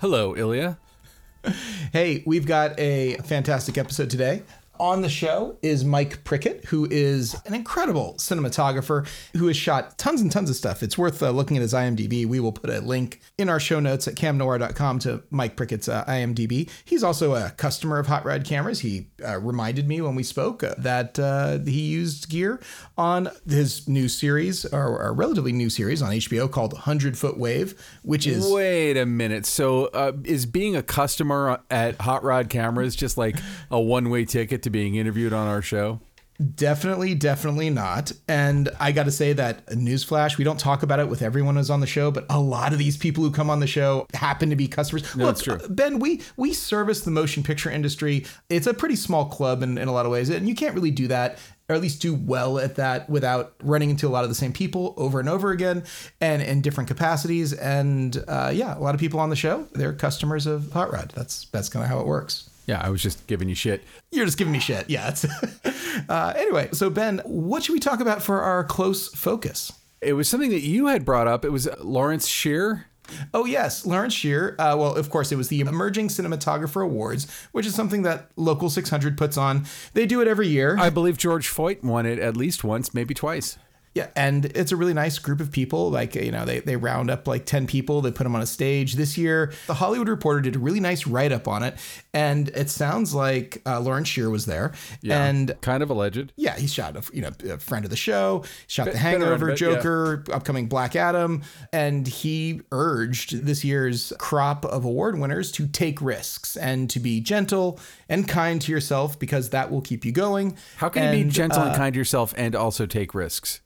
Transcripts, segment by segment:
Hello, Ilya. Hey, we've got a fantastic episode today. On the show is Mike Prickett, who is an incredible cinematographer who has shot tons and tons of stuff. It's worth uh, looking at his IMDb. We will put a link in our show notes at camnoir.com to Mike Prickett's uh, IMDb. He's also a customer of Hot Rod Cameras. He uh, reminded me when we spoke uh, that uh, he used gear on his new series, or a relatively new series on HBO called 100 Foot Wave, which is. Wait a minute. So, uh, is being a customer at Hot Rod Cameras just like a one-way ticket to being interviewed on our show? Definitely, definitely not. And I got to say that newsflash, we don't talk about it with everyone who's on the show, but a lot of these people who come on the show happen to be customers. No, that's true. uh, Ben, we we service the motion picture industry. It's a pretty small club in, in a lot of ways, and you can't really do that. Or at least do well at that without running into a lot of the same people over and over again, and in different capacities. And uh, yeah, a lot of people on the show, they're customers of Hot Rod. That's that's kind of how it works. Yeah, I was just giving you shit. You're just giving me shit. Yeah. It's uh, anyway, so Ben, what should we talk about for our close focus? It was something that you had brought up. It was Lawrence Sher. Oh yes, Lawrence Sher. Uh, well, of course, it was the Emerging Cinematographer Awards, which is something that Local 600 puts on. They do it every year. I believe George Foyt won it at least once, maybe twice. Yeah, and it's a really nice group of people. Like, you know, they, they round up like 10 people, they put them on a stage. This year, The Hollywood Reporter did a really nice write up on it. And it sounds like uh, Lawrence Sher was there. Yeah, And kind of alleged. yeah, he shot a you know a friend of the show, shot The been a Hangover, bit, Joker, upcoming Black Adam, and he urged this year's crop of award winners to take risks and to be gentle and kind to yourself because that will keep you going. How can you be gentle uh, and kind to yourself and also take risks?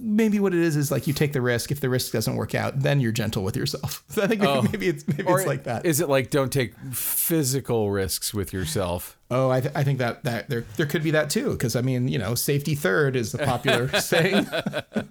Maybe what it is is like you take the risk. If the risk doesn't work out, then you're gentle with yourself. So I think maybe, maybe it's maybe it's like that. Is it like don't take physical risks with yourself? Oh, I, th- I think that that there there could be that too, because I mean, you know, safety third is the popular saying.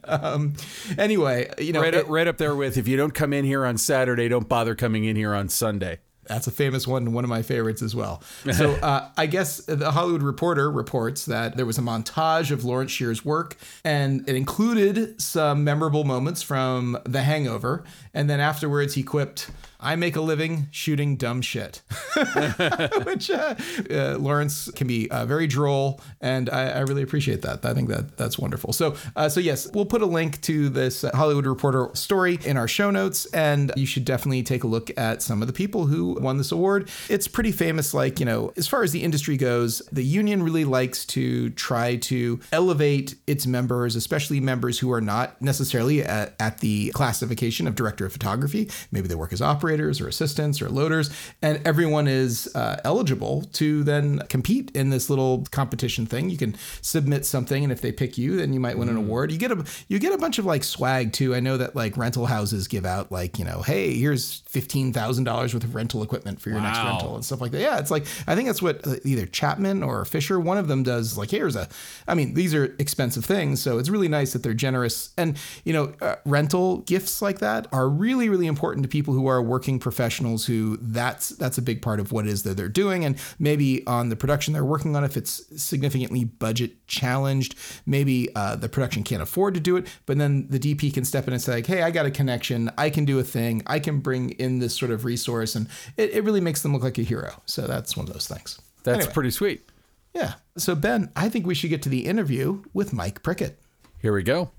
um, anyway, you know, Right, it- right up there with if you don't come in here on Saturday, don't bother coming in here on Sunday. That's a famous one, and one of my favorites as well. So uh, I guess the Hollywood Reporter reports that there was a montage of Lawrence Sher's work, and it included some memorable moments from The Hangover. And then afterwards, he quipped, "I make a living shooting dumb shit," which uh, uh, Lawrence can be uh, very droll, and I, I really appreciate that. I think that that's wonderful. So, uh, so yes, we'll put a link to this Hollywood Reporter story in our show notes, and you should definitely take a look at some of the people who won this award. It's pretty famous. Like you know, as far as the industry goes, the union really likes to try to elevate its members, especially members who are not necessarily at, at the classification of director of photography. Maybe they work as operators or assistants or loaders, and everyone is uh, eligible to then compete in this little competition thing. You can submit something, and if they pick you, then you might win an award. You get a you get a bunch of like swag too. I know that like rental houses give out like you know, hey, here's fifteen thousand dollars worth of rental equipment for your next rental and stuff like that. Yeah, it's like I think that's what uh, either Chapman or Fisher, one of them does. Like here's a, I mean these are expensive things, so it's really nice that they're generous. And you know, uh, rental gifts like that are really really important to people who are working professionals who that's that's a big part of what it is that they're doing. And maybe on the production they're working on, if it's significantly budget challenged, maybe uh, the production can't afford to do it, but then the DP can step in and say like, hey, I got a connection, I can do a thing, I can bring in this sort of resource, and it, it really makes them look like a hero. So that's one of those things. That's Anyway. pretty sweet. Yeah. So Ben, I think we should get to the interview with Mike Prickett. Here we go.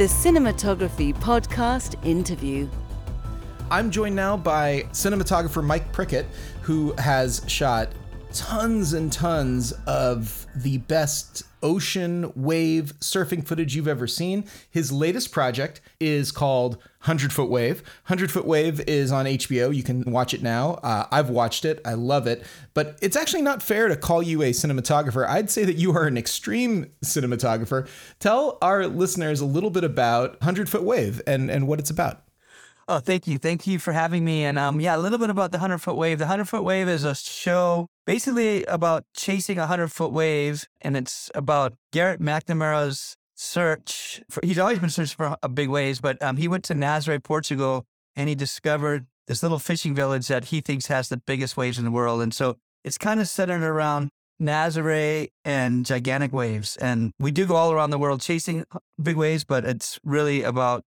The Cinematography Podcast interview. I'm joined now by cinematographer Mike Prickett, who has shot tons and tons of the best ocean wave surfing footage you've ever seen. His latest project is called 100 Foot Wave. 100 Foot Wave is on HBO. You can watch it now. Uh, I've watched it. I love it. But it's actually not fair to call you a cinematographer. I'd say that you are an extreme cinematographer. Tell our listeners a little bit about 100 Foot Wave and, and what it's about. Oh, thank you. Thank you for having me. And um, yeah, a little bit about the 100 Foot Wave. The 100 Foot Wave is a show basically about chasing a 100 foot wave. And it's about Garrett McNamara's search. For, he's always been searching for a big waves, but um, he went to Nazaré, Portugal, and he discovered this little fishing village that he thinks has the biggest waves in the world. And so it's kind of centered around Nazaré and gigantic waves. And we do go all around the world chasing big waves, but it's really about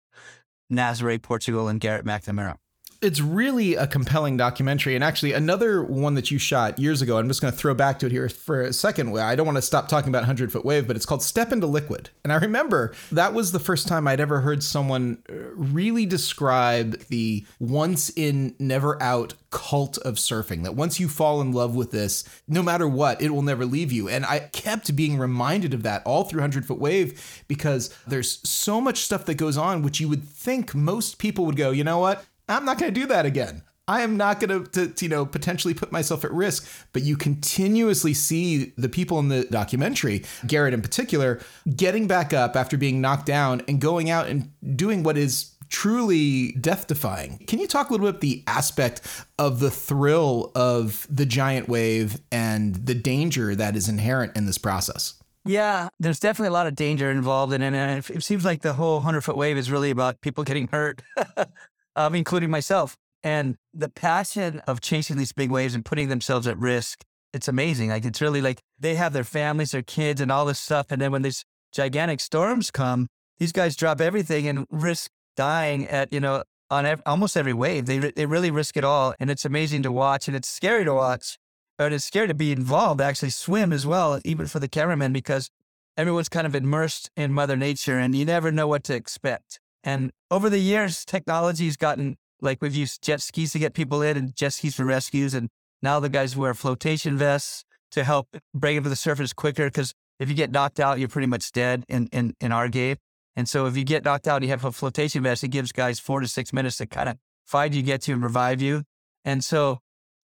Nazaré, Portugal, and Garrett McNamara it's really a compelling documentary. And actually, another one that you shot years ago, I'm just going to throw back to it here for a second. I don't want to stop talking about 100 Foot Wave, but it's called Step into Liquid. And I remember that was the first time I'd ever heard someone uh, really describe the once in, never out cult of surfing. That once you fall in love with this, no matter what, it will never leave you. And I kept being reminded of that all through 100 Foot Wave because there's so much stuff that goes on, which you would think most people would go, you know what? I'm not going to do that again. I am not going to, you know, potentially put myself at risk. But you continuously see the people in the documentary, Garrett in particular, getting back up after being knocked down and going out and doing what is truly death defying. Can you talk a little bit about the aspect of the thrill of the giant wave and the danger that is inherent in this process? Yeah, there's definitely a lot of danger involved in it. And it seems like the whole 100 foot wave is really about people getting hurt. um, including myself. And the passion of chasing these big waves and putting themselves at risk, it's amazing. Like it's really like they have their families, their kids, and all this stuff. And then when these gigantic storms come, these guys drop everything and risk dying at, you know, on ev- almost every wave. They, they really risk it all. And it's amazing to watch and it's scary to watch. But it's scary to be involved, actually swim as well, even for the cameraman, because everyone's kind of immersed in Mother Nature and you never know what to expect. And over the years, technology's gotten like we've used jet skis to get people in and jet skis for rescues. And now the guys wear flotation vests to help bring them to the surface quicker. Because if you get knocked out, you're pretty much dead in, in, in our game. And so if you get knocked out, you have a flotation vest, it gives guys four to six minutes to kind of find you, get you, and revive you. And so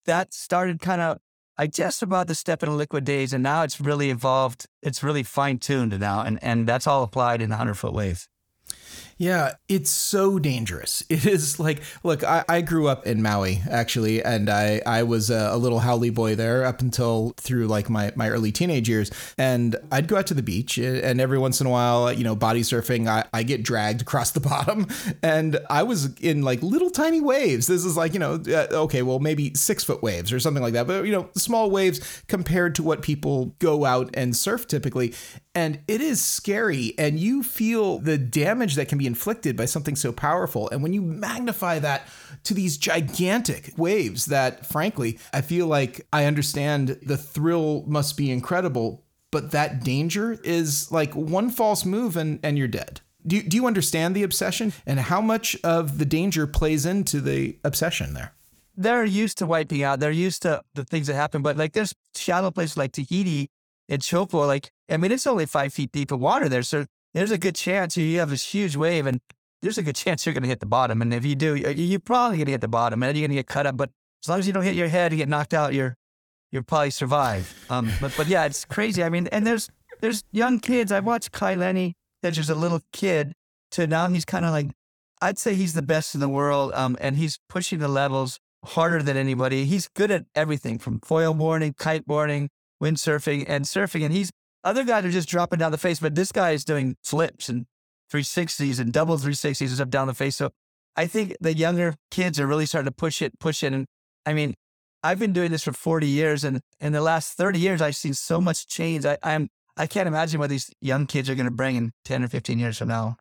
that started kind of, I guess, about the step in liquid days. And now it's really evolved. It's really fine tuned now. And, and that's all applied in the 100 foot wave. Yeah, it's so dangerous. It is like, look, I, I grew up in Maui actually, and I, I was a, a, little haole boy there up until through like my, my early teenage years. And I'd go out to the beach, and every once in a while, you know, body surfing, I, I get dragged across the bottom, and I was in like little tiny waves. This is like, you know, uh, okay, well, maybe six foot waves or something like that, but, you know, small waves compared to what people go out and surf typically. And it is scary, and you feel the damage that can be inflicted by something so powerful. And when you magnify that to these gigantic waves, that frankly, I feel like I understand the thrill must be incredible, but that danger is like one false move and, and you're dead. Do you, do you understand the obsession and how much of the danger plays into the obsession there? They're used to wiping out. They're used to the things that happen. But like there's shallow places like Tahiti and Chopo, like, I mean, it's only five feet deep of water there. So there's a good chance you have this huge wave and there's a good chance you're going to hit the bottom. And if you do, you're probably going to hit the bottom and you're going to get cut up. But as long as you don't hit your head and get knocked out, you're, you'll probably survive. Um, but, but yeah, it's crazy. I mean, and there's, there's young kids. I watched Kai Lenny, that's just a little kid to now he's kind of like, I'd say he's the best in the world. Um, and he's pushing the levels harder than anybody. He's good at everything from foil boarding, kiteboarding, windsurfing and surfing. And he's other guys are just dropping down the face, but this guy is doing flips and 360s and double 360s and stuff down the face. So I think the younger kids are really starting to push it, push it. And I mean, I've been doing this for 40 years, and in the last 30 years, I've seen so much change. I, I'm I can't imagine what these young kids are going to bring in 10 or 15 years from now.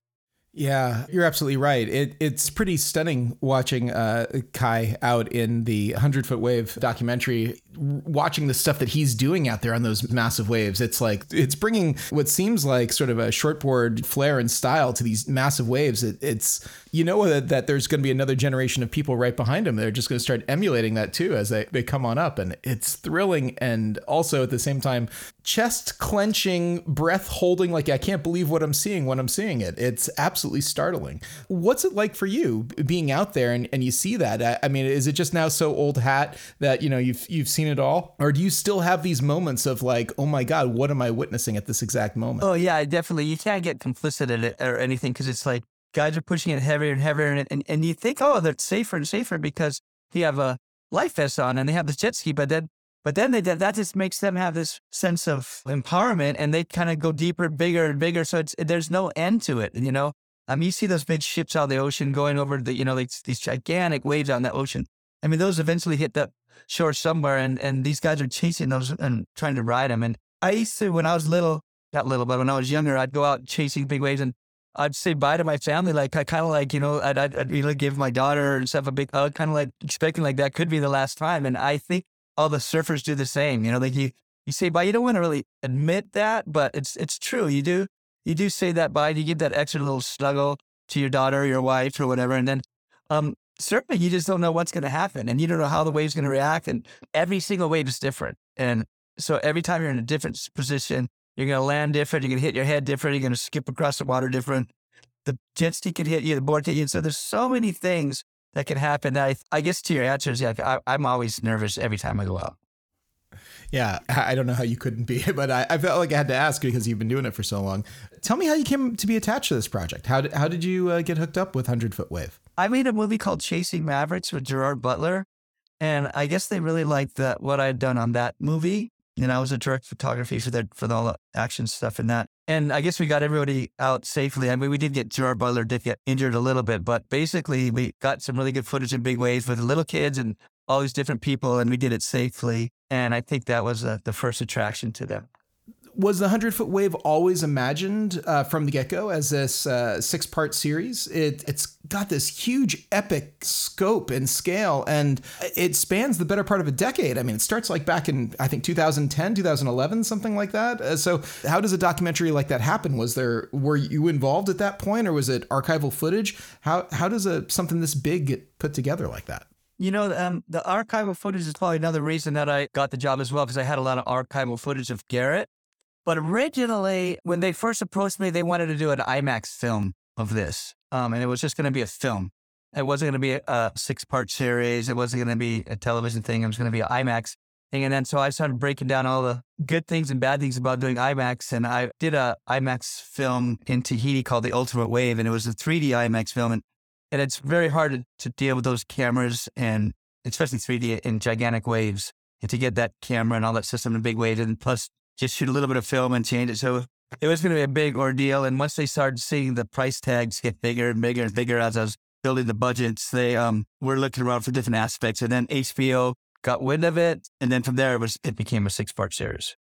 Yeah, you're absolutely right. It, it's pretty stunning watching uh, Kai out in the 100 Foot Wave documentary. Watching the stuff that he's doing out there on those massive waves. It's like it's bringing what seems like sort of a shortboard flair and style to these massive waves. It, it's you know that, that there's going to be another generation of people right behind him. They're just going to start emulating that too as they, they come on up, and it's thrilling and also at the same time chest clenching, breath holding. Like I can't believe what I'm seeing when I'm seeing it. It's absolutely startling. What's it like for you being out there and, and you see that? I, I mean, is it just now so old hat that you know you've you've seen it all, or do you still have these moments of like, oh my god, what am I witnessing at this exact moment? Oh yeah, definitely. You can't get complicit in it or anything because it's like guys are pushing it heavier and heavier, and, and and you think, oh, they're safer and safer because they have a life vest on and they have this jet ski, but then but then they that just makes them have this sense of empowerment, and they kind of go deeper, bigger, and bigger. So it's there's no end to it, you know. I mean, you see those big ships out of the ocean going over the, you know, like these gigantic waves out in the ocean. I mean, those eventually hit the shore somewhere, and and these guys are chasing those and trying to ride them. And I used to, when I was little, not little, but when I was younger, I'd go out chasing big waves, and I'd say bye to my family. Like I kind of like, you know, I'd, I'd, I'd give my daughter and stuff a big hug, kind of like expecting like that could be the last time. And I think all the surfers do the same. You know, like you you say bye. You don't want to really admit that, but it's it's true. You do you do say that bye. You give that extra little snuggle to your daughter, or your wife, or whatever, and then um, surfing, you just don't know what's going to happen, and you don't know how the wave's going to react, and every single wave is different, and so every time you're in a different position, you're going to land different. You're going to hit your head different. You're going to skip across the water different. The jet ski can hit you. The board can hit you. So there's so many things that can happen. I, I guess to your answer yeah, I, I'm always nervous every time I go out. Yeah, I don't know how you couldn't be, but I, I, felt like I had to ask because you've been doing it for so long. Tell me how you came to be attached to this project. How did, how did you uh, get hooked up with 100 Foot Wave? I made a movie called Chasing Mavericks with Gerard Butler. And I guess they really liked that, what I'd done on that movie. And I was a direct photography for the, for all the action stuff in that. And I guess we got everybody out safely. I mean, we did get Gerard Butler did get injured a little bit, but basically we got some really good footage in big waves with the little kids and all these different people, and we did it safely. And I think that was uh, the first attraction to them was the 100 foot wave always imagined uh, from the get go as this uh, six part series? It, it's got this huge epic scope and scale, and it spans the better part of a decade. I mean, it starts like back in, I think, 2010, 2011, something like that. Uh, so, how does a documentary like that happen? Was there, were you involved at that point, or was it archival footage? How, how does a, something this big get put together like that? You know, um, the archival footage is probably another reason that I got the job as well, because I had a lot of archival footage of Garrett. But originally, when they first approached me, they wanted to do an IMAX film of this. Um, and it was just going to be a film. It wasn't going to be a, a six part series. It wasn't going to be a television thing. It was going to be an IMAX thing. And then so I started breaking down all the good things and bad things about doing IMAX. And I did a IMAX film in Tahiti called The Ultimate Wave. And it was a 3D IMAX film. And, and it's very hard to, deal with those cameras and especially 3D in gigantic waves and to get that camera and all that system in big waves. And plus just shoot a little bit of film and change it. So it was going to be a big ordeal. And once they started seeing the price tags get bigger and bigger and bigger as I was building the budgets, they um, were looking around for different aspects. And then HBO got wind of it. And then from there, it, was, it became a six part series.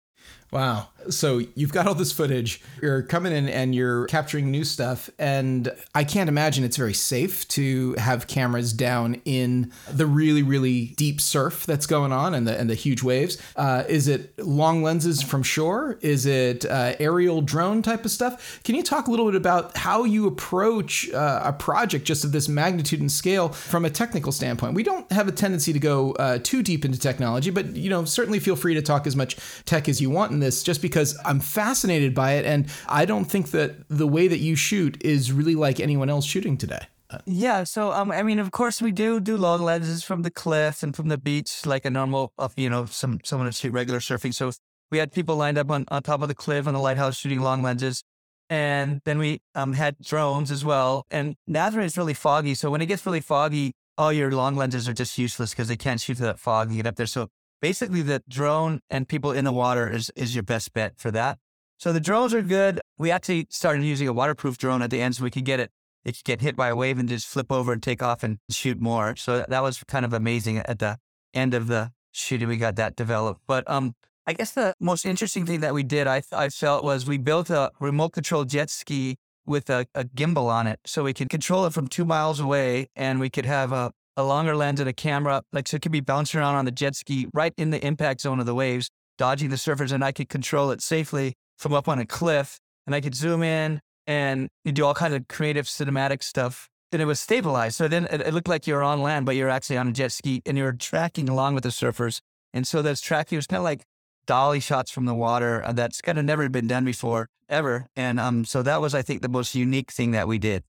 Wow. So you've got all this footage. You're coming in and you're capturing new stuff. And I can't imagine it's very safe to have cameras down in the really, really deep surf that's going on and the, and the huge waves. Uh, is it long lenses from shore? Is it uh, aerial drone type of stuff? Can you talk a little bit about how you approach uh, a project just of this magnitude and scale from a technical standpoint? We don't have a tendency to go uh, too deep into technology, but you know certainly feel free to talk as much tech as you want in this, just because I'm fascinated by it, and I don't think that the way that you shoot is really like anyone else shooting today. Yeah, so um, I mean, of course, we do do long lenses from the cliff and from the beach, like a normal, uh, you know, some someone to shoot regular surfing. So we had people lined up on, on top of the cliff on the lighthouse shooting long lenses, and then we um had drones as well. And Nazaré is really foggy, so when it gets really foggy, all your long lenses are just useless because they can't shoot to that fog and get up there. So basically the drone and people in the water is, is your best bet for that. So the drones are good. We actually started using a waterproof drone at the end so we could get it, it could get hit by a wave and just flip over and take off and shoot more. So that was kind of amazing at the end of the shooting. We got that developed. But um, I guess the most interesting thing that we did, I, I felt, was we built a remote control jet ski with a, a, gimbal on it so we could control it from two miles away and we could have a a longer lens and a camera, like so it could be bouncing around on the jet ski right in the impact zone of the waves, dodging the surfers, and I could control it safely from up on a cliff, and I could zoom in and you do all kinds of creative cinematic stuff. And it was stabilized, so then it, it looked like you're on land, but you're actually on a jet ski, and you're tracking along with the surfers. And so that's tracking was kind of like dolly shots from the water. Uh, that's kind of never been done before ever, and um, so that was I think the most unique thing that we did.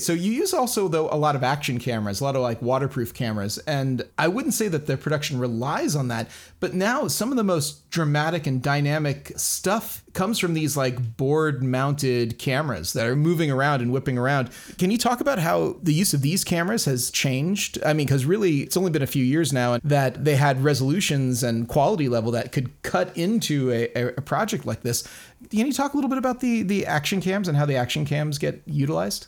So you use also though a lot of action cameras, a lot of like waterproof cameras, and I wouldn't say that the production relies on that, but now some of the most dramatic and dynamic stuff comes from these like board mounted cameras that are moving around and whipping around. Can you talk about how the use of these cameras has changed? I mean, because really it's only been a few years now that they had resolutions and quality level that could cut into a, a project like this. Can you talk a little bit about the the action cams and how the action cams get utilized?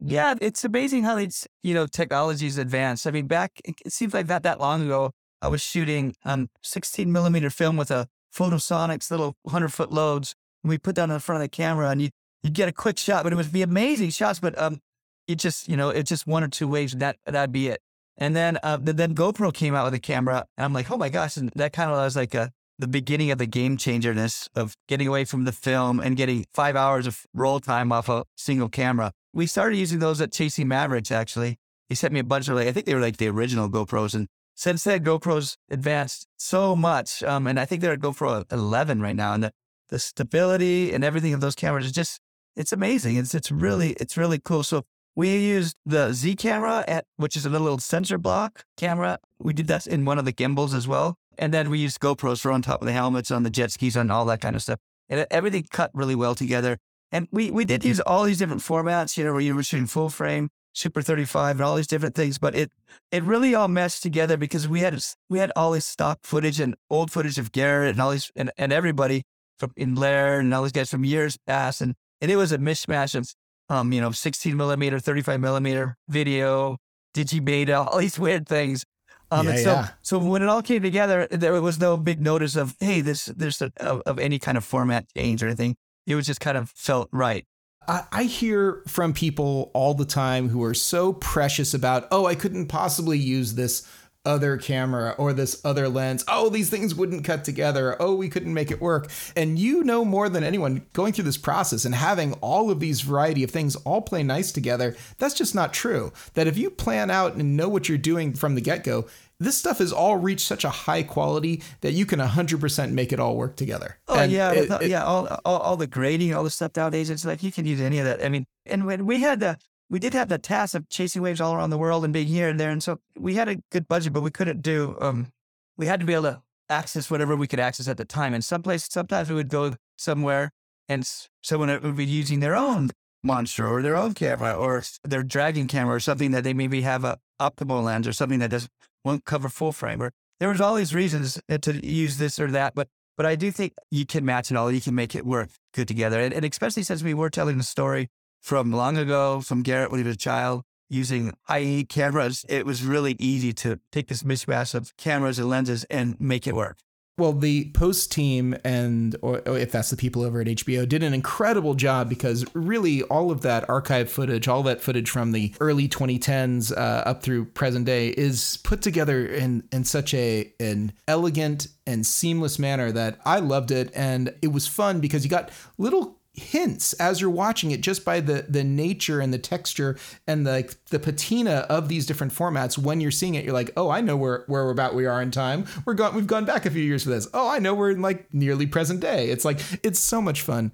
Yeah, it's amazing how it's you know technology's advanced. I mean, back it seems like that that long ago, I was shooting um 16 millimeter film with a Photosonic's little 100 foot loads. And we put that in front of the camera, and you you get a quick shot, but it would be amazing shots. But um, it just you know it's just one or two waves, and that that'd be it. And then uh, then GoPro came out with a camera, and I'm like, oh my gosh, and that kind of was like a the beginning of the game changerness of getting away from the film and getting five hours of roll time off a single camera we started using those at Chasing Mavericks, actually. He sent me a bunch of, like, I think they were like the original GoPros. And since then, GoPros advanced so much. Um, and I think they're at GoPro 11 right now. And the, the stability and everything of those cameras is just, it's amazing. It's, it's really, it's really cool. So we used the Z camera at, which is a little sensor block camera. We did that in one of the gimbals as well. And then we used GoPros for on top of the helmets, on the jet skis, on all that kind of stuff. And everything cut really well together. And we, we did use all these different formats, you know, where you were shooting full frame, Super 35, and all these different things. But it it really all meshed together because we had we had all this stock footage and old footage of Garrett and all these and, and everybody from in Laird and all these guys from years past. And, and it was a mishmash of um, you know, 16 millimeter, 35 millimeter video, digibeta, all these weird things. Um, yeah, and so, yeah. so when it all came together, there was no big notice of, hey, this, there's a, of, of any kind of format change or anything it was just kind of felt right. I, hear from people all the time who are so precious about, oh, I couldn't possibly use this other camera or this other lens. Oh, these things wouldn't cut together. Oh, we couldn't make it work. And you know more than anyone going through this process and having all of these variety of things all play nice together. That's just not true. That if you plan out and know what you're doing from the get go, this stuff has all reached such a high quality that you can 100% make it all work together. Oh And yeah, it- it- yeah. All, all all the grading, all the stuff nowadays, it's like you can use any of that. I mean, and when we had the we did have the task of chasing waves all around the world and being here and there, and so we had a good budget, but we couldn't do. Um, we had to be able to access whatever we could access at the time. And some places, sometimes we would go somewhere, and someone would be using their own monster or their own camera or their dragon camera or something that they maybe have a optimal lens or something that does won't cover full frame. Or there was all these reasons uh, to use this or that, but but I do think you can match it all. You can make it work good together, and, and especially since we were telling the story from long ago, from Garrett when he was a child, using high cameras. It was really easy to take this mishmash of cameras and lenses and make it work. Well, the post team and or or if that's the people over at HBO did an incredible job because really all of that archive footage, all that footage from the early 2010s uh, up through present day is put together in in such a an elegant and seamless manner that I loved it. And it was fun because you got little hints as you're watching it just by the the nature and the texture and the like the patina of these different formats. When you're seeing it you're like oh i know where where we're about we are in time. We're gone we've gone back a few years for this. Oh i know we're in like nearly present day. It's like it's so much fun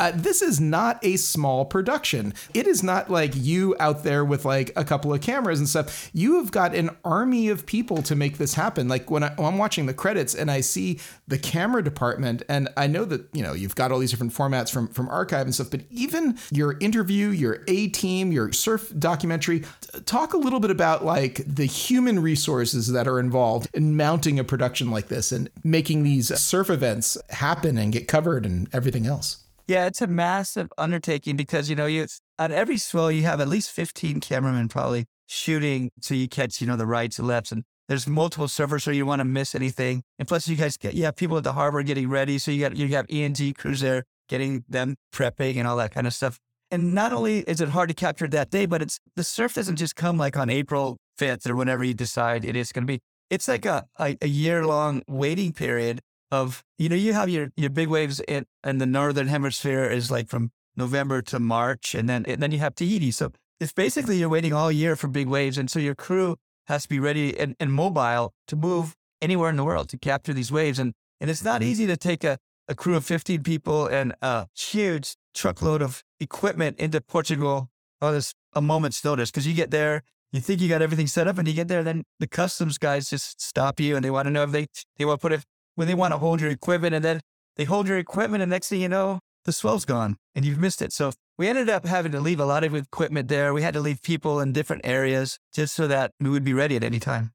uh, this is not a small production. It is not like you out there with like a couple of cameras and stuff. You have got an army of people to make this happen. Like when, I, I'm watching the credits and I see the camera department, and I know that you know you've got all these different formats from from archive and stuff, but even your interview, your A team, your surf documentary. Talk a little bit about like the human resources that are involved in mounting a production like this and making these surf events happen and get covered and everything else. Yeah, it's a massive undertaking because you know you on every swell you have at least fifteen cameramen probably shooting so you catch you know the rights and lefts and there's multiple servers so you want to miss anything and plus you guys get you have people at the harbor getting ready so you got you have E and G crews there getting them prepping and all that kind of stuff And not only is it hard to capture that day, but it's the surf doesn't just come like on April 5th or whenever you decide it is going to be. It's like a, a, a year long waiting period of, you know, you have your, your big waves in, in the Northern hemisphere is like from November to March. And then, and then you have Tahiti. So it's basically you're waiting all year for big waves. And so your crew has to be ready and, and mobile to move anywhere in the world to capture these waves. And, and it's not mm-hmm. easy to take a, a crew of 15 people and a huge truckload of equipment into Portugal on this a moment's notice because you get there, you think you got everything set up, and you get there, then the customs guys just stop you and they want to know if they they want to put it when they want to hold your equipment, and then they hold your equipment, and next thing you know, the swell's gone and you've missed it. So we ended up having to leave a lot of equipment there. We had to leave people in different areas just so that we would be ready at any time.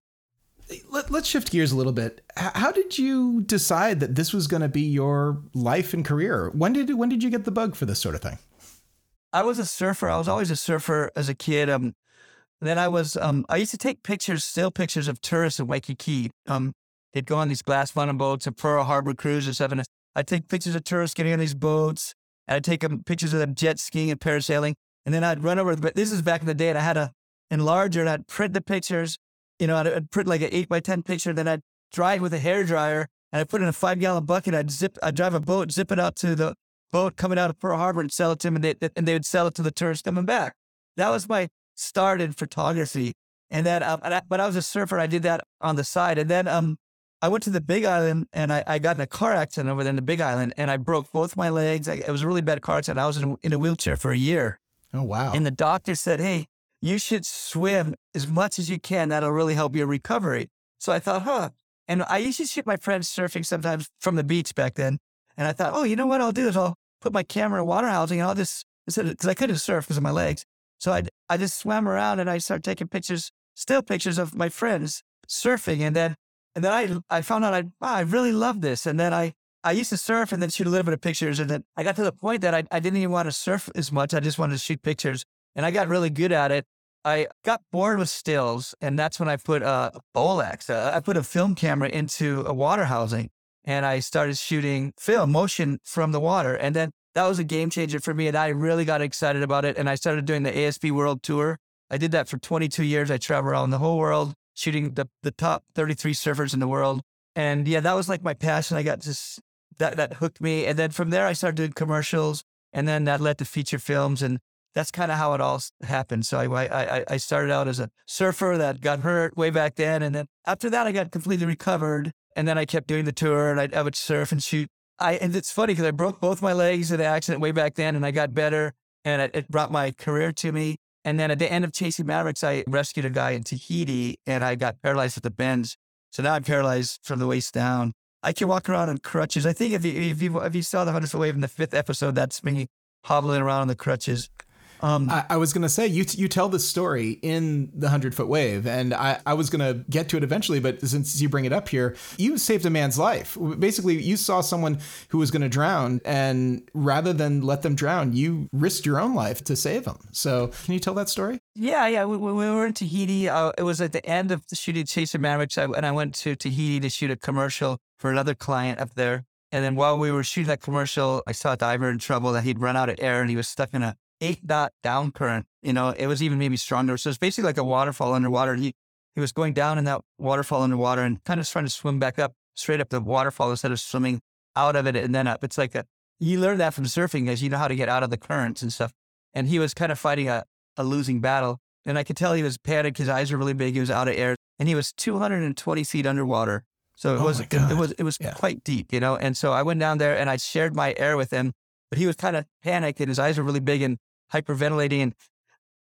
Let, us shift gears a little bit. How did you decide that this was going to be your life and career? When did when did you get the bug for this sort of thing? I was a surfer. I was always a surfer as a kid. Um, then I was um, I used to take pictures, still pictures of tourists in Waikiki. Um, they'd go on these glass bottom boats and Pearl Harbor cruises stuff. And I'd take pictures of tourists getting on these boats. And I'd take them pictures of them jet skiing and parasailing. And then I'd run over. But this is back in the day, and I had a enlarger and I'd print the pictures you know, I'd, I'd print like an eight by 10 picture, then I'd dry it with a hair dryer and I'd put it in a five gallon bucket. I'd zip, I'd drive a boat, zip it out to the boat coming out of Pearl Harbor and sell it to them. And they, and they would sell it to the tourists coming back. That was my start in photography. And then, um, and I, but I was a surfer. I did that on the side. And then, um, I went to the Big Island and I, I got in a car accident over there in the Big Island and I broke both my legs. I, it was a really bad car accident. I was in, in a wheelchair for a year. Oh, wow. And the doctor said, Hey, you should swim as much as you can. That'll really help your recovery. So I thought, huh. And I used to shoot my friends surfing sometimes from the beach back then. And I thought, oh, you know what I'll do is I'll put my camera in water housing and I'll just, because I couldn't surf because of my legs. So I, I just swam around and I started taking pictures, still pictures of my friends surfing. And then, and then I, I found out I, wow, I really love this. And then I, I used to surf and then shoot a little bit of pictures. And then I got to the point that I, I didn't even want to surf as much. I just wanted to shoot pictures. And I got really good at it. I got bored with stills, and that's when I put a Bolex. Uh, I put a film camera into a water housing, and I started shooting film motion from the water. And then that was a game changer for me, and I really got excited about it. And I started doing the ASP World Tour. I did that for 22 years. I traveled around the whole world shooting the, the top 33 surfers in the world. And yeah, that was like my passion. I got just that that hooked me. And then from there, I started doing commercials, and then that led to feature films. And that's kind of how it all happened. So I, I, I started out as a surfer that got hurt way back then. And then after that, I got completely recovered. And then I kept doing the tour and I, I would surf and shoot. I, and it's funny because I broke both my legs in the accident way back then and I got better and it, it brought my career to me. And then at the end of Chasing Mavericks, I rescued a guy in Tahiti and I got paralyzed at the bends. So now I'm paralyzed from the waist down. I can walk around on crutches. I think if you, if you, if you saw the 100 foot wave in the fifth episode, that's me hobbling around on the crutches. Um, I, I, was going to say you you tell this story in the hundred foot wave, and I, I was going to get to it eventually, but since you bring it up here, you saved a man's life. Basically, you saw someone who was going to drown, and rather than let them drown, you risked your own life to save them. So, can you tell that story? Yeah, yeah. We, we were in Tahiti. Uh, it was at the end of the shooting Chasing Mavericks, and I went to Tahiti to shoot a commercial for another client up there. And then while we were shooting that commercial, I saw a diver in trouble that he'd run out of air and he was stuck in a eight dot down current. You know, it was even maybe stronger. So it's basically like a waterfall underwater. He, he was going down in that waterfall underwater and kind of trying to swim back up straight up the waterfall instead of swimming out of it and then up. It's like a, you learn that from surfing as you know how to get out of the currents and stuff. And he was kind of fighting a, a losing battle. And I could tell he was panicked. His eyes were really big. He was out of air and he was 220 feet underwater. So it oh was, it, it, was, it was yeah. quite deep, you know? And so I went down there and I shared my air with him, but he was kind of panicked and his eyes were really big. And hyperventilating and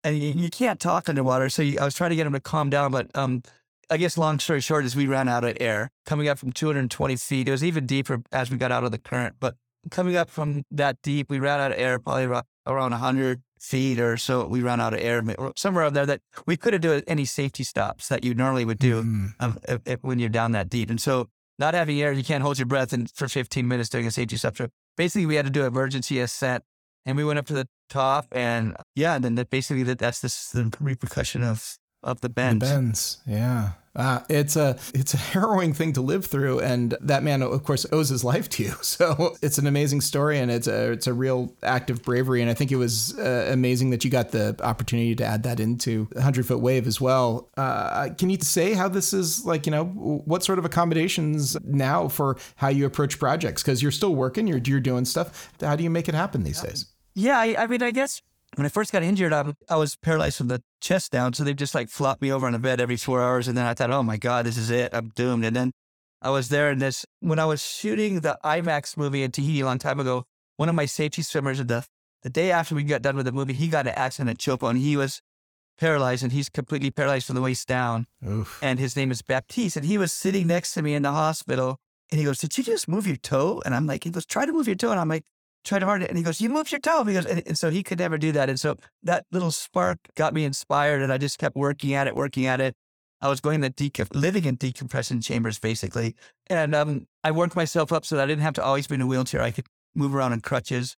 and you, you can't talk underwater. So you, I was trying to get him to calm down, but um, I guess long story short is we ran out of air coming up from 220 feet. It was even deeper as we got out of the current, but coming up from that deep, we ran out of air probably around, around 100 feet or so. We ran out of air somewhere up there that we couldn't do any safety stops that you normally would do mm. um, if, if, when you're down that deep. And so not having air, you can't hold your breath in, for 15 minutes doing a safety stop. So basically, we had to do an emergency ascent and we went up to the top and yeah, and then that basically that, that's this, the repercussion of of the bends. Bends, yeah. Uh, it's a it's a harrowing thing to live through, and that man, of course, owes his life to you. So it's an amazing story, and it's a it's a real act of bravery. And I think it was uh, amazing that you got the opportunity to add that into Hundred Foot Wave as well. Uh, can you say how this is like? You know, what sort of accommodations now for how you approach projects? Because you're still working, you're you're doing stuff. How do you make it happen these days? Yeah, I, I mean, I guess when I first got injured, I, I was paralyzed from the chest down. So they just like flopped me over on the bed every four hours. And then I thought, oh my God, this is it. I'm doomed. And then I was there in this, when I was shooting the IMAX movie in Tahiti a long time ago, one of my safety swimmers, the, the day after we got done with the movie, he got an accident at Chopo and he was paralyzed and he's completely paralyzed from the waist down. Oof. And his name is Baptiste. And he was sitting next to me in the hospital and he goes, Did you just move your toe? And I'm like, He goes, Try to move your toe. And I'm like, tried hard. And he goes, you moved your toe. Because, and, and so he could never do that. And so that little spark got me inspired and I just kept working at it, working at it. I was going to decom- living in decompression chambers basically. And um, I worked myself up so that I didn't have to always be in a wheelchair. I could move around in crutches.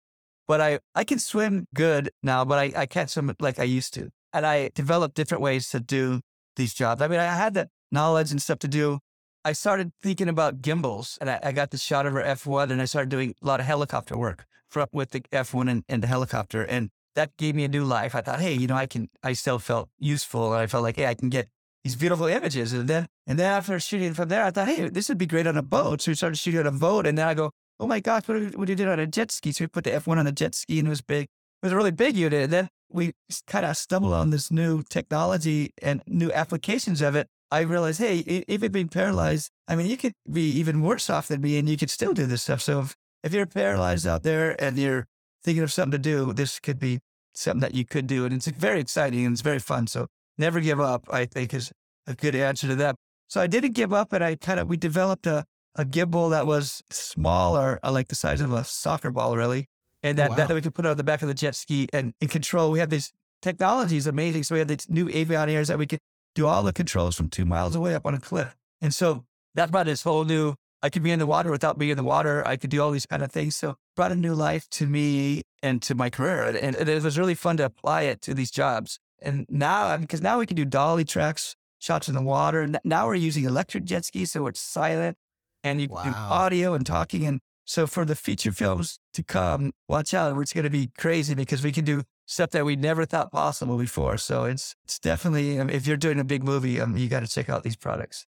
But I, I can swim good now, but I, I can't swim like I used to. And I developed different ways to do these jobs. I mean, I had the knowledge and stuff to do. I started thinking about gimbals and I, I got the Shotover F1 and I started doing a lot of helicopter work from, with the F1 and, and the helicopter. And that gave me a new life. I thought, hey, you know, I can, I still felt useful. And I felt like, hey, I can get these beautiful images. And then, and then after shooting from there, I thought, hey, this would be great on a boat. So we started shooting on a boat. And then I go, oh my gosh, what, what you did on a jet ski? So we put the F1 on a jet ski and it was big. It was a really big unit. And then we kind of stumbled on this new technology and new applications of it. I realized, hey, even being paralyzed, I mean, you could be even worse off than me and you could still do this stuff. So if, if you're paralyzed out there and you're thinking of something to do, this could be something that you could do. And it's very exciting and it's very fun. So never give up, I think is a good answer to that. So I didn't give up and I kind of, we developed a, a gimbal that was smaller, uh, like the size of a soccer ball, really. And that, wow. that, that we could put on the back of the jet ski and in control. We have these technologies amazing. So we have these new Avion Airs that we could do all the controls from two miles away up on a cliff. And so that brought this whole new I could be in the water without being in the water. I could do all these kind of things. So brought a new life to me and to my career. And, and it was really fun to apply it to these jobs. And now, because now we can do dolly tracks, shots in the water. Now we're using electric jet skis, so it's silent and you wow. can do audio and talking. And so for the feature films to come, watch out. It's going to be crazy because we can do stuff that we never thought possible before. So it's it's definitely um, if you're doing a big movie, um, you got to check out these products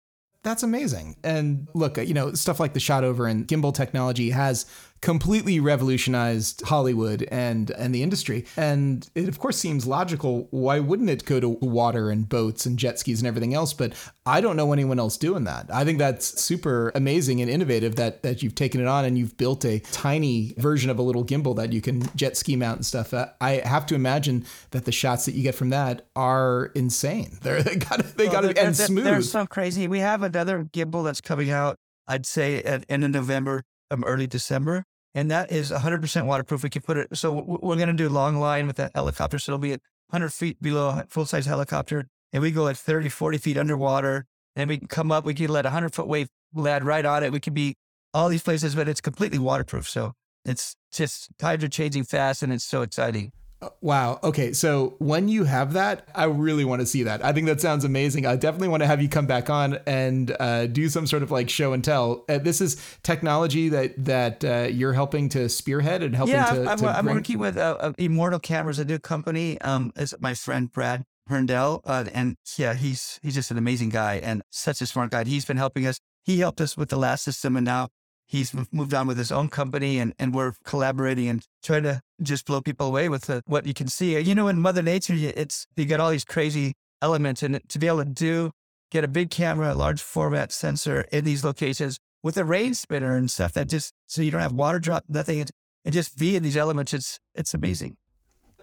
that's amazing. And look, you know, stuff like the Shotover and gimbal technology has completely revolutionized Hollywood and and the industry. And it of course seems logical. Why wouldn't it go to water and boats and jet skis and everything else? But I don't know anyone else doing that. I think that's super amazing and innovative that that you've taken it on and you've built a tiny version of a little gimbal that you can jet ski mount and stuff. Uh, I have to imagine that the shots that you get from that are insane. They're, they got they got to end smooth. They're so crazy. We have another gimbal that's coming out. I'd say at end of November, um, early December and that is 100% waterproof. We can put it. So we're going to do long line with that helicopter. So it'll be at 100 feet below full size helicopter, and we go at 30, 40 feet underwater, and we can come up. We can let a 100 foot wave land right on it. We can be all these places, but it's completely waterproof. So it's just tides are changing fast, and it's so exciting. Wow. Okay. So when you have that, I really want to see that. I think that sounds amazing. I definitely want to have you come back on and uh, do some sort of like show and tell. Uh, this is technology that that uh, you're helping to spearhead and helping yeah, to. I'm, to I'm bring... working with uh, Immortal Cameras, a new company. Um, is my friend Brad Herndell, uh, and yeah, he's he's just an amazing guy and such a smart guy. He's been helping us. He helped us with the last system, and now he's moved on with his own company and, and we're collaborating and trying to just blow people away with the, what you can see. You know, in Mother Nature, it's you got all these crazy elements, and to be able to do get a big camera, a large format sensor in these locations with a rain spinner and stuff that just so you don't have water drop, nothing, and, just be in these elements. It's it's amazing.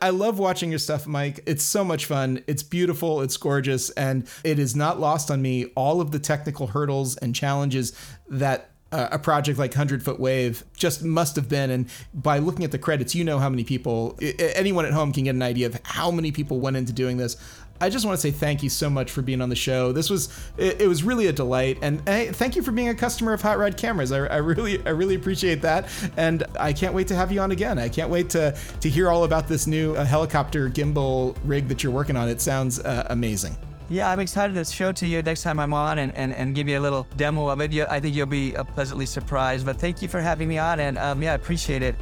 I love watching your stuff, Mike. It's so much fun. It's beautiful. It's gorgeous. And it is not lost on me all of the technical hurdles and challenges that uh, a project like 100 Foot Wave just must have been. And by looking at the credits, you know how many people, anyone at home can get an idea of how many people went into doing this. I just want to say thank you so much for being on the show. This was it, it was really a delight, and hey, thank you for being a customer of Hot Rod Cameras. I, I, really I really appreciate that, and I can't wait to have you on again. I can't wait to to hear all about this new uh, helicopter gimbal rig that you're working on. It sounds uh, amazing. Yeah, I'm excited to show it to you next time I'm on and, and, and give you a little demo of it. You, I think you'll be uh, pleasantly surprised. But thank you for having me on, and um, yeah, I appreciate it.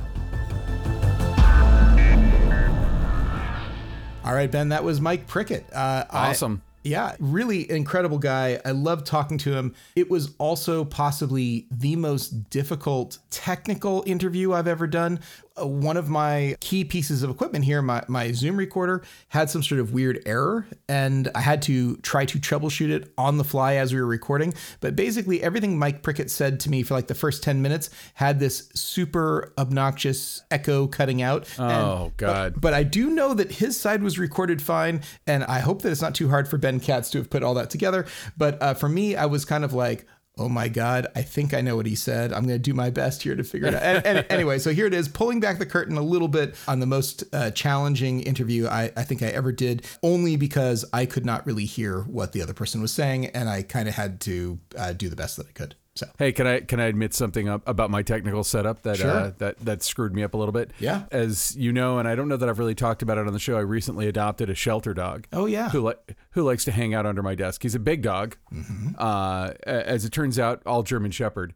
All right, Ben, that was Mike Prickett. Uh, I- Awesome. yeah, really incredible guy. I love talking to him. It was also possibly the most difficult technical interview I've ever done. One of my key pieces of equipment here, my, my Zoom recorder, had some sort of weird error, and I had to try to troubleshoot it on the fly as we were recording. But basically, everything Mike Prickett said to me for like the first 10 minutes had this super obnoxious echo cutting out. And- Oh, God. but I do know that his side was recorded fine, and I hope that it's not too hard for Ben Katz to have put all that together. But uh, for me, I was kind of like, oh my God, I think I know what he said. I'm going to do my best here to figure it out. And, and anyway, so here it is, pulling back the curtain a little bit on the most uh, challenging interview I, I think I ever did, only because I could not really hear what the other person was saying, and I kind of had to uh, do the best that I could. So. Hey, can I can I admit something up about my technical setup that Sure. uh, that that screwed me up a little bit? Yeah. As you know, and I don't know that I've really talked about it on the show. I recently adopted a shelter dog. Oh, yeah. Who li- who likes to hang out under my desk? He's a big dog. Mm-hmm. Uh, as it turns out, all German Shepherd.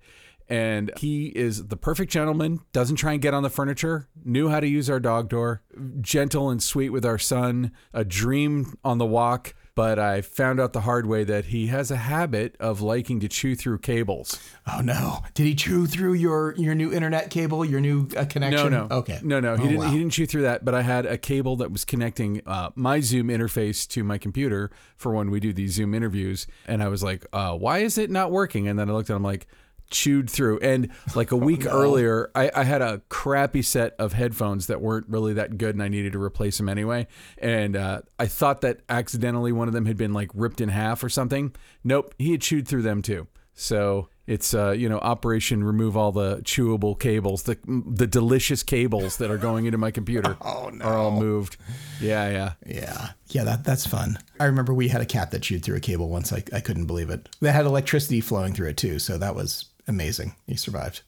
And he is the perfect gentleman, doesn't try and get on the furniture, knew how to use our dog door, gentle and sweet with our son, a dream on the walk. But I found out the hard way that he has a habit of liking to chew through cables. Oh no! Did he chew through your your new internet cable, your new uh, No, connection? no. Okay. No, no. He Oh, didn't. wow. He didn't chew through that. But I had a cable that was connecting uh, my Zoom interface to my computer for when we do these Zoom interviews, and I was like, uh, "Why is it not working?" And then I looked at him like chewed through and like a week earlier I, I had a crappy set of headphones that weren't really that good and i needed to replace them anyway and uh, i thought that accidentally one of them had been like ripped in half or something nope he had chewed through them too so it's uh, you know operation remove all the chewable cables the the delicious cables that are going into my computer Oh, no. are all moved yeah yeah Yeah, yeah, that that's fun. I remember we had a cat that chewed through a cable once. I, I couldn't believe it. That had electricity flowing through it too, so that was amazing. He survived.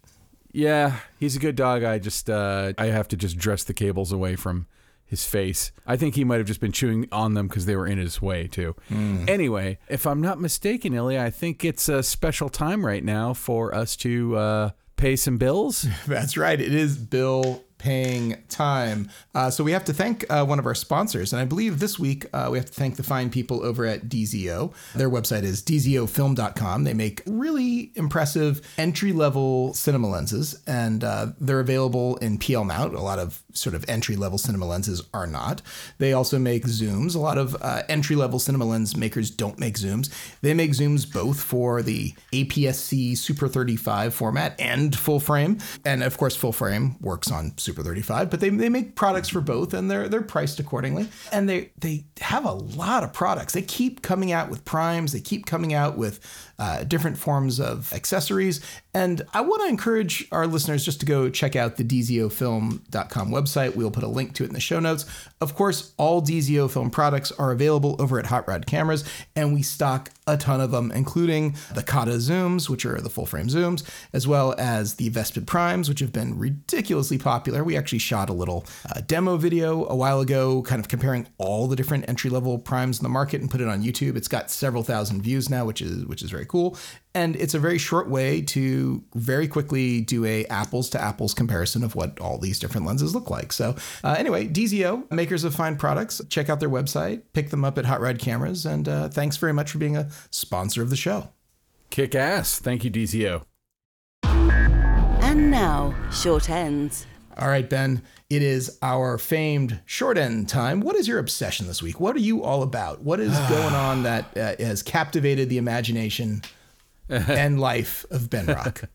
Yeah, he's a good dog. I just uh, I have to just dress the cables away from his face. I think he might have just been chewing on them because they were in his way too. Anyway, if I'm not mistaken, Ilya, I think it's a special time right now for us to uh, pay some bills. That's right. It is bill paying time. Uh, so we have to thank uh, one of our sponsors. And I believe this week uh, we have to thank the fine people over at DZO. Their website is dzofilm.com. They make really impressive entry level cinema lenses, and uh, they're available in PL mount. A lot of sort of entry level cinema lenses are not. They also make zooms. A lot of uh, entry level cinema lens makers don't make zooms. They make zooms both for the APS-C Super 35 format and full frame. And of course, full frame works on Super 35, but they, they make products for both and they're they're priced accordingly. And they they have a lot of products. They keep coming out with primes. They keep coming out with uh, different forms of accessories. And I want to encourage our listeners just to go check out the dzofilm.com website. We'll put a link to it in the show notes. Of course, all DZO film products are available over at Hot Rod Cameras, and we stock a ton of them, including the Catta zooms, which are the full frame zooms, as well as the Vespid primes, which have been ridiculously popular. We actually shot a little uh, demo video a while ago, kind of comparing all the different entry level primes in the market, and put it on YouTube. It's got several thousand views now, which is which is very cool. And it's a very short way to very quickly do a apples to apples comparison of what all these different lenses look like. So uh, anyway, DZO, makers of fine products, check out their website, pick them up at Hot Rod Cameras, and uh, thanks very much for being a sponsor of the show. Kick ass. Thank you, DZO. And now, short ends. All right, Ben, it is our famed short end time. What is your obsession this week? What are you all about? What is going on that uh, has captivated the imagination and life of Ben Rock?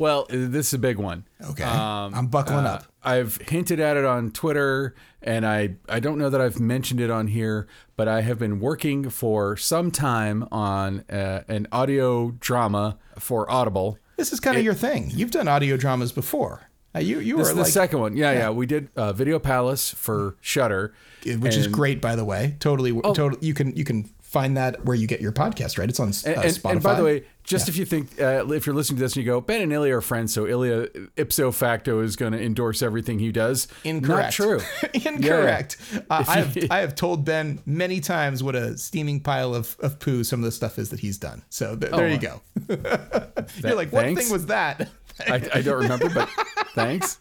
Well, this is a big one. Okay, I'm buckling Uh, up. I've hinted at it on Twitter, and I, I don't know that I've mentioned it on here, but I have been working for some time on uh, an audio drama for Audible. This is kind of your thing. You've done audio dramas before. Uh, you you This were is the like, second one. Yeah, yeah. We did uh, Video Palace for Shudder, which is great, by the way. Totally, totally. You can you can find that where you get your podcast, right? It's on uh, And, and, Spotify. and by the way, just if you think, uh, if you're listening to this and you go, Ben and Ilya are friends, so Ilya ipso facto is going to endorse everything he does. Incorrect. Not true. Incorrect. Uh, I, have, I have told Ben many times what a steaming pile of, of poo some of the stuff is that he's done. So th- there you go. You're like, what thanks. thing was that? I, I don't remember, but thanks.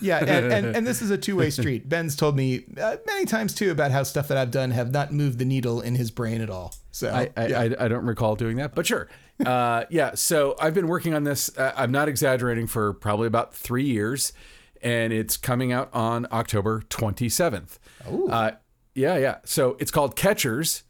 yeah, and, and, and this is a two way street. Ben's told me uh, many times too about how stuff that I've done have not moved the needle in his brain at all. So I, I, yeah. I, I don't recall doing that, but sure. Uh, yeah, so I've been working on this. Uh, I'm not exaggerating for probably about three years, and it's coming out on October 27th. Uh, yeah, yeah. So it's called Catchers,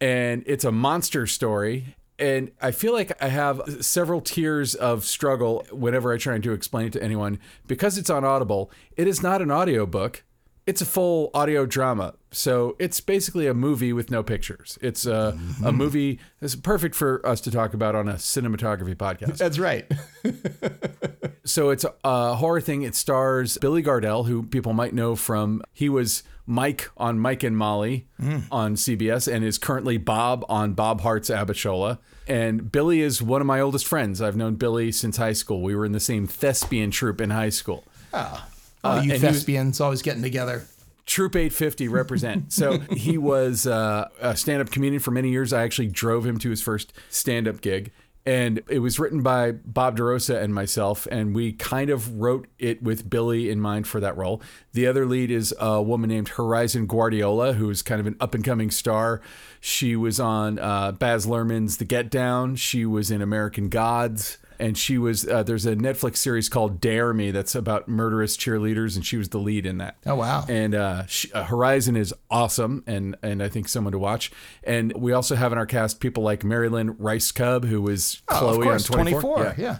and it's a monster story. And I feel like I have several tiers of struggle whenever I try to explain it to anyone because it's on Audible. It is not an audiobook. It's a full audio drama. So it's basically a movie with no pictures. It's a, a mm-hmm. movie that's perfect for us to talk about on a cinematography podcast. That's right. So it's a, a horror thing. It stars Billy Gardell, who people might know from he was Mike on Mike and Molly on CBS, and is currently Bob on Bob Hearts Abishola. And Billy is one of my oldest friends. I've known Billy since high school. We were in the same thespian troupe in high school. Oh, you and he was- thespians always getting together. Troop 850 represent. So he was uh, a stand up comedian for many years. I actually drove him to his first stand up gig. And it was written by Bob DeRosa and myself, and we kind of wrote it with Billy in mind for that role. The other lead is a woman named Horizon Guardiola, who is kind of an up and coming star. She was on uh, Baz Luhrmann's The Get Down. She was in American Gods and she was uh, there's a Netflix series called Dare Me that's about murderous cheerleaders, and she was the lead in that. Oh, wow. And uh, she, uh, Horizon is awesome, and and I think someone to watch. And we also have in our cast people like Mary Lynn Rajskub, who was Oh, Chloe course, on 24. 24. Yeah. yeah.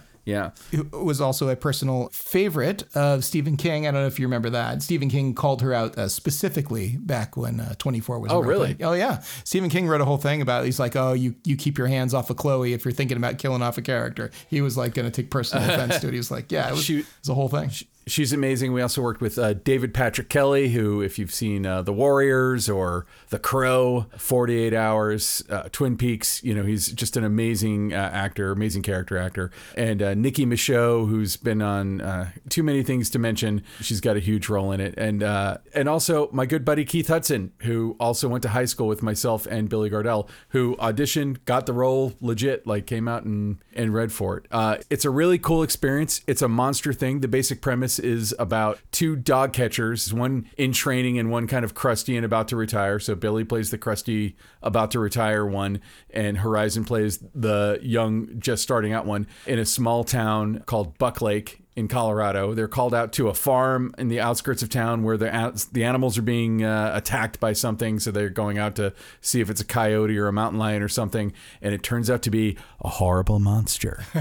Who was also a personal favorite of Stephen King. I don't know if you remember that. Stephen King called her out uh, specifically back when uh, 24 was. Oh, really? thing. Oh, yeah. Stephen King wrote a whole thing about. It. He's like, oh, you you keep your hands off of Chloe if you're thinking about killing off a character. He was like going to take personal offense to it. He was like, yeah, it was, She- it was a whole thing. She's amazing. We also worked with uh, David Patrick Kelly, who, if you've seen uh, The Warriors or The Crow, 48 Hours, uh, Twin Peaks, you know, he's just an amazing uh, actor, amazing character actor. And uh, Nikki Micheaux, who's been on uh, too many things to mention. She's got a huge role in it. And and also my good buddy Keith Hudson, who also went to high school with myself and Billy Gardell, who auditioned, got the role legit, like came out and, and read for it. It's a really cool experience. It's a monster thing. The basic premise is about two dog catchers, one in training and one kind of crusty and about to retire. So Billy plays the crusty, about to retire one, and Horizon plays the young, just starting out one in a small town called Buck Lake in Colorado. They're called out to a farm in the outskirts of town where the the animals are being uh, attacked by something. So they're going out to see if it's a coyote or a mountain lion or something, and it turns out to be a horrible monster,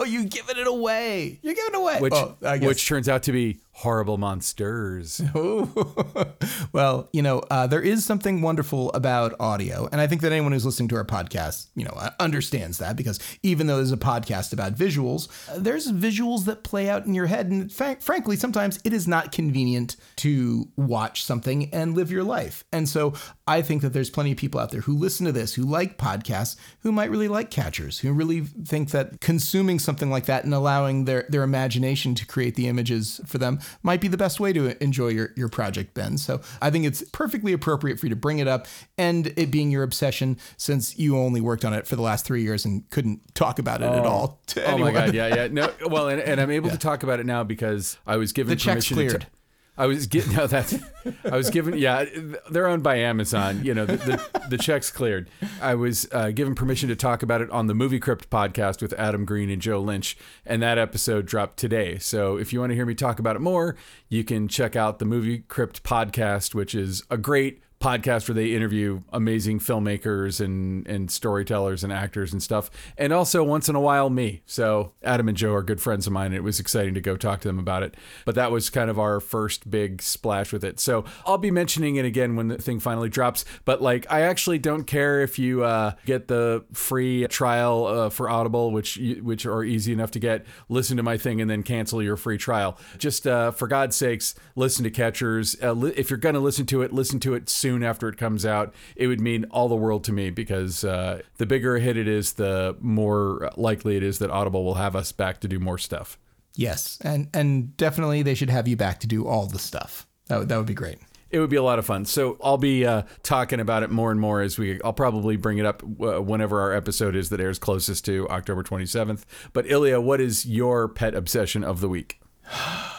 Oh, you giving it away. You're giving it away. which oh, I guess. which turns out to be horrible monsters. well, you know, uh, there is something wonderful about audio. And I think that anyone who's listening to our podcast, you know, uh, understands that because even though there's a podcast about visuals, uh, there's visuals that play out in your head. And fa- frankly, sometimes it is not convenient to watch something and live your life. And so I think that there's plenty of people out there who listen to this, who like podcasts, who might really like catchers, who really think that consuming something like that and allowing their, their imagination to create the images for them might be the best way to enjoy your, your project, Ben. So I think it's perfectly appropriate for you to bring it up and it being your obsession since you only worked on it for the last three years and couldn't talk about it at oh. all to Oh anyone. my god, yeah, yeah. No, well, and, and I'm able to talk about it now because I was given The check's permission to cleared. t- I was getting no that's I was given yeah they're owned by Amazon you know the the, the check's cleared. I was uh, given permission to talk about it on the Movie Crypt podcast with Adam Green and Joe Lynch and that episode dropped today. So if you want to hear me talk about it more you can check out the Movie Crypt podcast which is a great podcast where they interview amazing filmmakers and and storytellers and actors and stuff. And also once in a while me. So adam and joe are good friends of mine. And it was exciting to go talk to them about it. But that was kind of our first big splash with it. So i'll be mentioning it again when the thing finally drops. But like i actually don't care if you uh, get the free trial uh, for audible which which are easy enough to get. Listen to my thing and then cancel your free trial. Just uh, for god's sakes listen to catchers. Uh, li- if you're to listen to it listen to it soon soon after it comes out, it would mean all the world to me because uh, the bigger a hit it is, the more likely it is that Audible will have us back to do more stuff. Yes, and and definitely they should have you back to do all the stuff. That would, that would be great. It would be a lot of fun. So I'll be uh, talking about it more and more as we. I'll probably bring it up uh, whenever our episode is that airs closest to October 27th. But Ilya, what is your pet obsession of the week?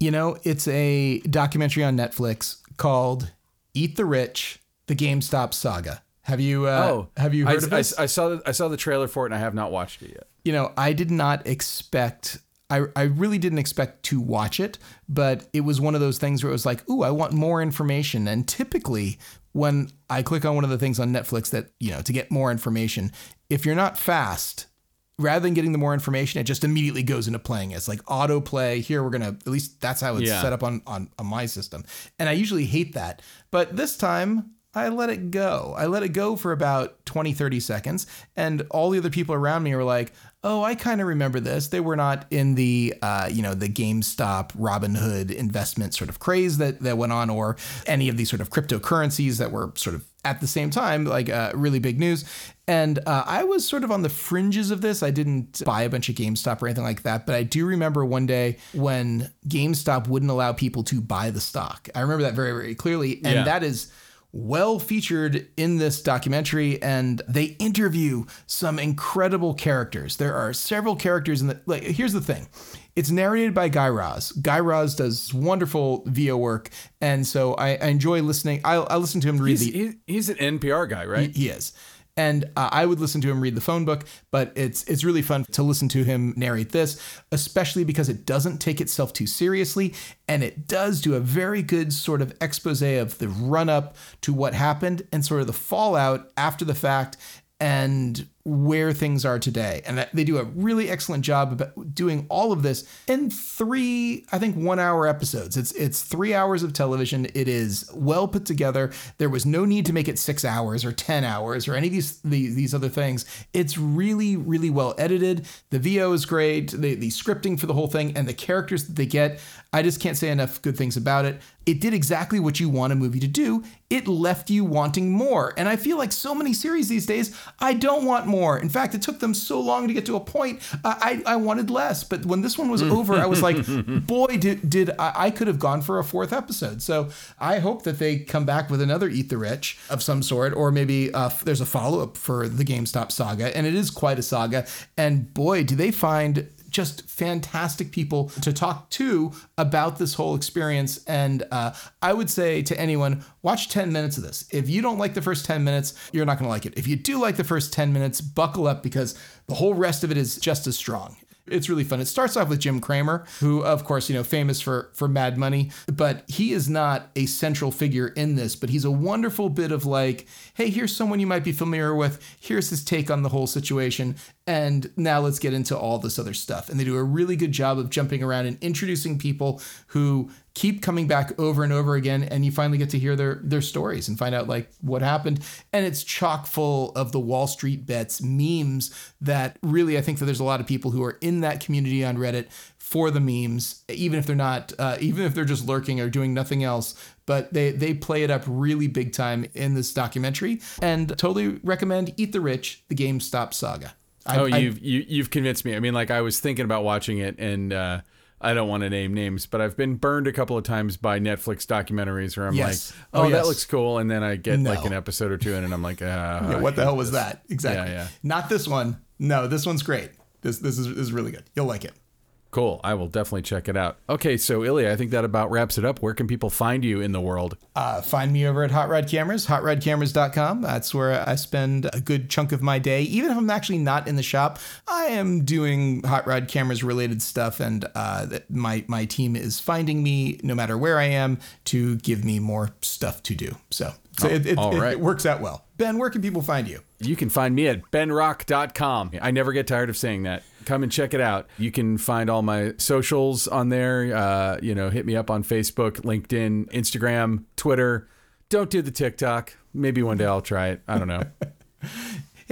You know, it's a documentary on Netflix called "Eat the Rich: The GameStop Saga." Have you? Uh, oh, have you I, heard of I. I saw the, I saw the trailer for it and I have not watched it yet. you know, I did not expect. I, I really didn't expect to watch it, but it was one of those things where it was like, ooh, I want more information. And typically, when I click on one of the things on Netflix that, you know, to get more information, if you're not fast, rather than getting the more information, it just immediately goes into playing. It's like autoplay. Here, we're going to, at least that's how it's Yeah. set up on, on, on my system. And I usually hate that. But this time, I let it go. I let it go for about 20, 30 seconds. And all the other people around me were like, oh, I kind of remember this. They were not in the, uh, you know, the GameStop, Robinhood investment sort of craze that, that went on, or any of these sort of cryptocurrencies that were sort of at the same time, like uh, really big news. And uh, I was sort of on the fringes of this. I didn't buy a bunch of GameStop or anything like that, but I do remember one day when GameStop wouldn't allow people to buy the stock. I remember that very, very clearly. And Yeah. that is well featured in this documentary and they interview some incredible characters. There are several characters in the like here's the thing. It's narrated by Guy Raz. Guy Raz does wonderful VO work, and so I, I enjoy listening. I, I listen to him read He's, the he's an NPR guy, right? he is. And uh, I would listen to him read the phone book, but it's it's really fun to listen to him narrate this, especially because it doesn't take itself too seriously, and it does do a very good sort of expose of the run up to what happened and sort of the fallout after the fact, and where things are today. And they do a really excellent job about doing all of this in three, I think, one hour episodes. It's it's three hours of television. It is well put together. There was no need to make it six hours or ten hours or any of these these, these other things. It's really, really well edited. The VO is great. The the scripting for the whole thing and the characters that they get. I just can't say enough good things about it. It did exactly what you want a movie to do. It left you wanting more. And I feel like so many series these days, I don't want more. In fact, it took them so long to get to a point. I, I, I wanted less. But when this one was over, I was like, boy, did, did I, I could have gone for a fourth episode. So I hope that they come back with another Eat the Rich of some sort, or maybe uh, there's a follow up for the GameStop saga. And it is quite a saga. And boy, do they find just fantastic people to talk to about this whole experience. And uh, I would say to anyone, watch 10 minutes of this. If you don't like the first 10 minutes, you're not going to like it. If you do like the first 10 minutes, buckle up because the whole rest of it is just as strong. It's really fun. It starts off with Jim Cramer, who, of course, you know, famous for for Mad Money, but he is not a central figure in this. But he's a wonderful bit of like, hey, here's someone you might be familiar with. Here's his take on the whole situation, and now let's get into all this other stuff. And they do a really good job of jumping around and introducing people who keep coming back over and over again and you finally get to hear their their stories and find out like what happened. And it's chock full of the wall street bets memes that really i think that there's a lot of people who are in that community on reddit for the memes even if they're not uh, even if they're just lurking or doing nothing else. But they they play it up really big time in this documentary. And totally recommend eat the rich the gamestop saga. I- oh, I- you've you, you've convinced me. I mean, like I was thinking about watching it, and uh, I don't want to name names, but I've been burned a couple of times by Netflix documentaries where I'm Yes. like, "Oh, Oh, that looks cool," and then I get like an episode or two in, and I'm like, uh, Yeah, what the hell was that? Exactly. Yeah, yeah. Not this one. No, this one's great. This this is, this is really good. You'll like it. Cool. I will definitely check it out. Okay, so Ilya, I think that about wraps it up. Where can people find you in the world? Uh, find me over at Hot Rod Cameras, hotrodcameras.com. That's where I spend a good chunk of my day. Even if I'm actually not in the shop, I am doing Hot Rod Cameras related stuff, and uh, my my team is finding me no matter where I am to give me more stuff to do. So, so it, it, all right. it works out well. Ben, where can people find you? You can find me at benrock.com. I never get tired of saying that. Come and check it out. You can find all my socials on there. Uh, you know, hit me up on Facebook, LinkedIn, Instagram, Twitter. Don't do the TikTok. Maybe one day I'll try it. I don't know.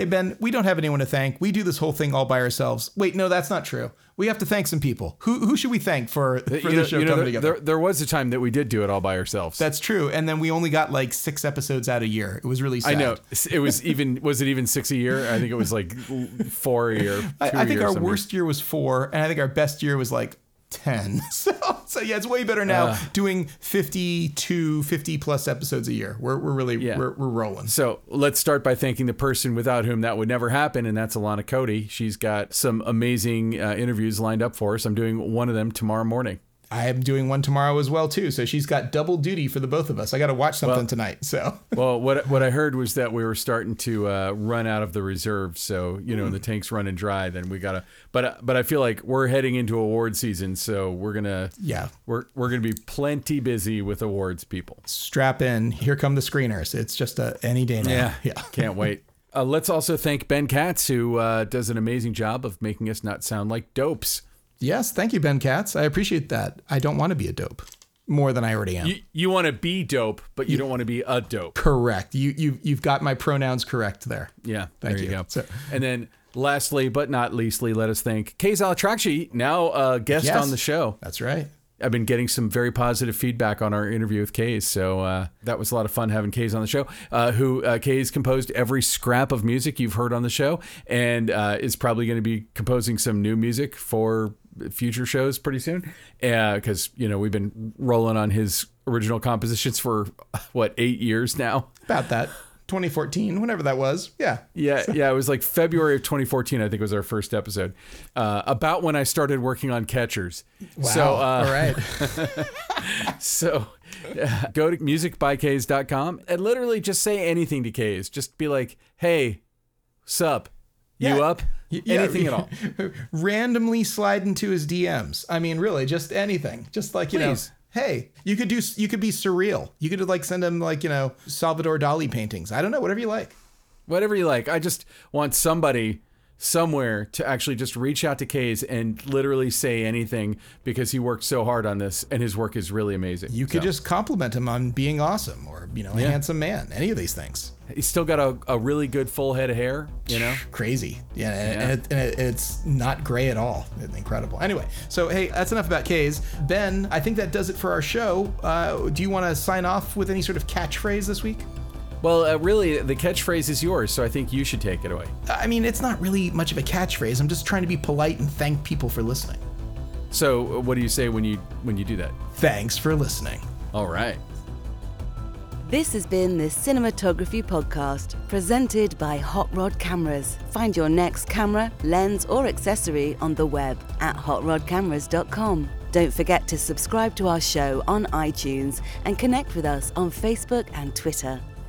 Hey, Ben, we don't have anyone to thank. We do this whole thing all by ourselves. Wait, no, that's not true. We have to thank some people. Who who should we thank for, for You the know, show you know, coming there, together? there, there was a time that we did do it all by ourselves. That's true. And then we only got like six episodes out a year. It was really sad. I know. It was even. Was it even six a year? I think it was like four a year. I, I think our some years. worst year was four, and I think our best year was like 10. So, so yeah, it's way better now Uh. doing 52, 50 plus episodes a year. We're, we're really, Yeah. we're, we're rolling. So let's start by thanking the person without whom that would never happen, and that's Alana Cody. She's got some amazing uh, interviews lined up for us. I'm doing one of them tomorrow morning. I am doing one tomorrow as well too. So she's got double duty for the both of us. I got to watch something tonight. So Well, what what I heard was that we were starting to uh, run out of the reserves. So you know, the tank's running dry. Then we gotta. But uh, but I feel like we're heading into award season, so we're gonna yeah, we're we're gonna be plenty busy with awards, people. strap in. Here come the screeners. It's just a any day now. Yeah. Can't wait. Uh, let's also thank Ben Katz, who uh, does an amazing job of making us not sound like dopes. Yes. Thank you, Ben Katz. I appreciate that. I don't want to be a dope more than I already am. You, you want to be dope, but you don't want to be a dope. Correct. You you you've got my pronouns correct there. Yeah, Thank there you, you. So- and then lastly, but not leastly, let us thank Kays Al-Atrakchi, now a guest Yes. on the show. That's right. I've been getting some very positive feedback on our interview with Kays, so uh, that was a lot of fun having Kays on the show. Uh, who uh, Kays composed every scrap of music you've heard on the show, and uh, is probably going to be composing some new music for future shows pretty soon. Because you know we've been rolling on his original compositions for what eight years now. About that. 2014, whenever that was. Yeah. Yeah, yeah, it was like February of 2014. I think was our first episode uh, about when I started working on catchers. Wow. So, uh, All right. so uh, go to musicbykays.com and literally just say anything to Kays. Just be like, "Hey, sup? You up? Yeah, anything at all?" Randomly slide into his DMs. I mean, really, just anything. Just like, you Please. know, hey, you could do, you could be surreal. You could like send him like, you know, Salvador Dali paintings. I don't know, whatever you like. Whatever you like. I just want somebody somewhere to actually just reach out to Kays and literally say anything because he worked so hard on this and his work is really amazing. You could So, just compliment him on being awesome or, you know, a handsome man. Any of these things. he's still got a, a really good full head of hair, you know? Crazy. Yeah. And, Yeah. It, and it, it's not gray at all. It's incredible. Anyway, so hey, that's enough about Kays. Ben, I think that does it for our show. Uh, do you want to sign off with any sort of catchphrase this week? Well, uh, really, the catchphrase is yours, so I think you should take it away. I mean, it's not really much of a catchphrase. I'm just trying to be polite and thank people for listening. So, uh, what do you say when you when you do that? Thanks for listening. All right. This has been the Cinematography Podcast, presented by Hot Rod Cameras. Find your next camera, lens, or accessory on the web at hotrodcameras.com. Don't forget to subscribe to our show on iTunes and connect with us on Facebook and Twitter.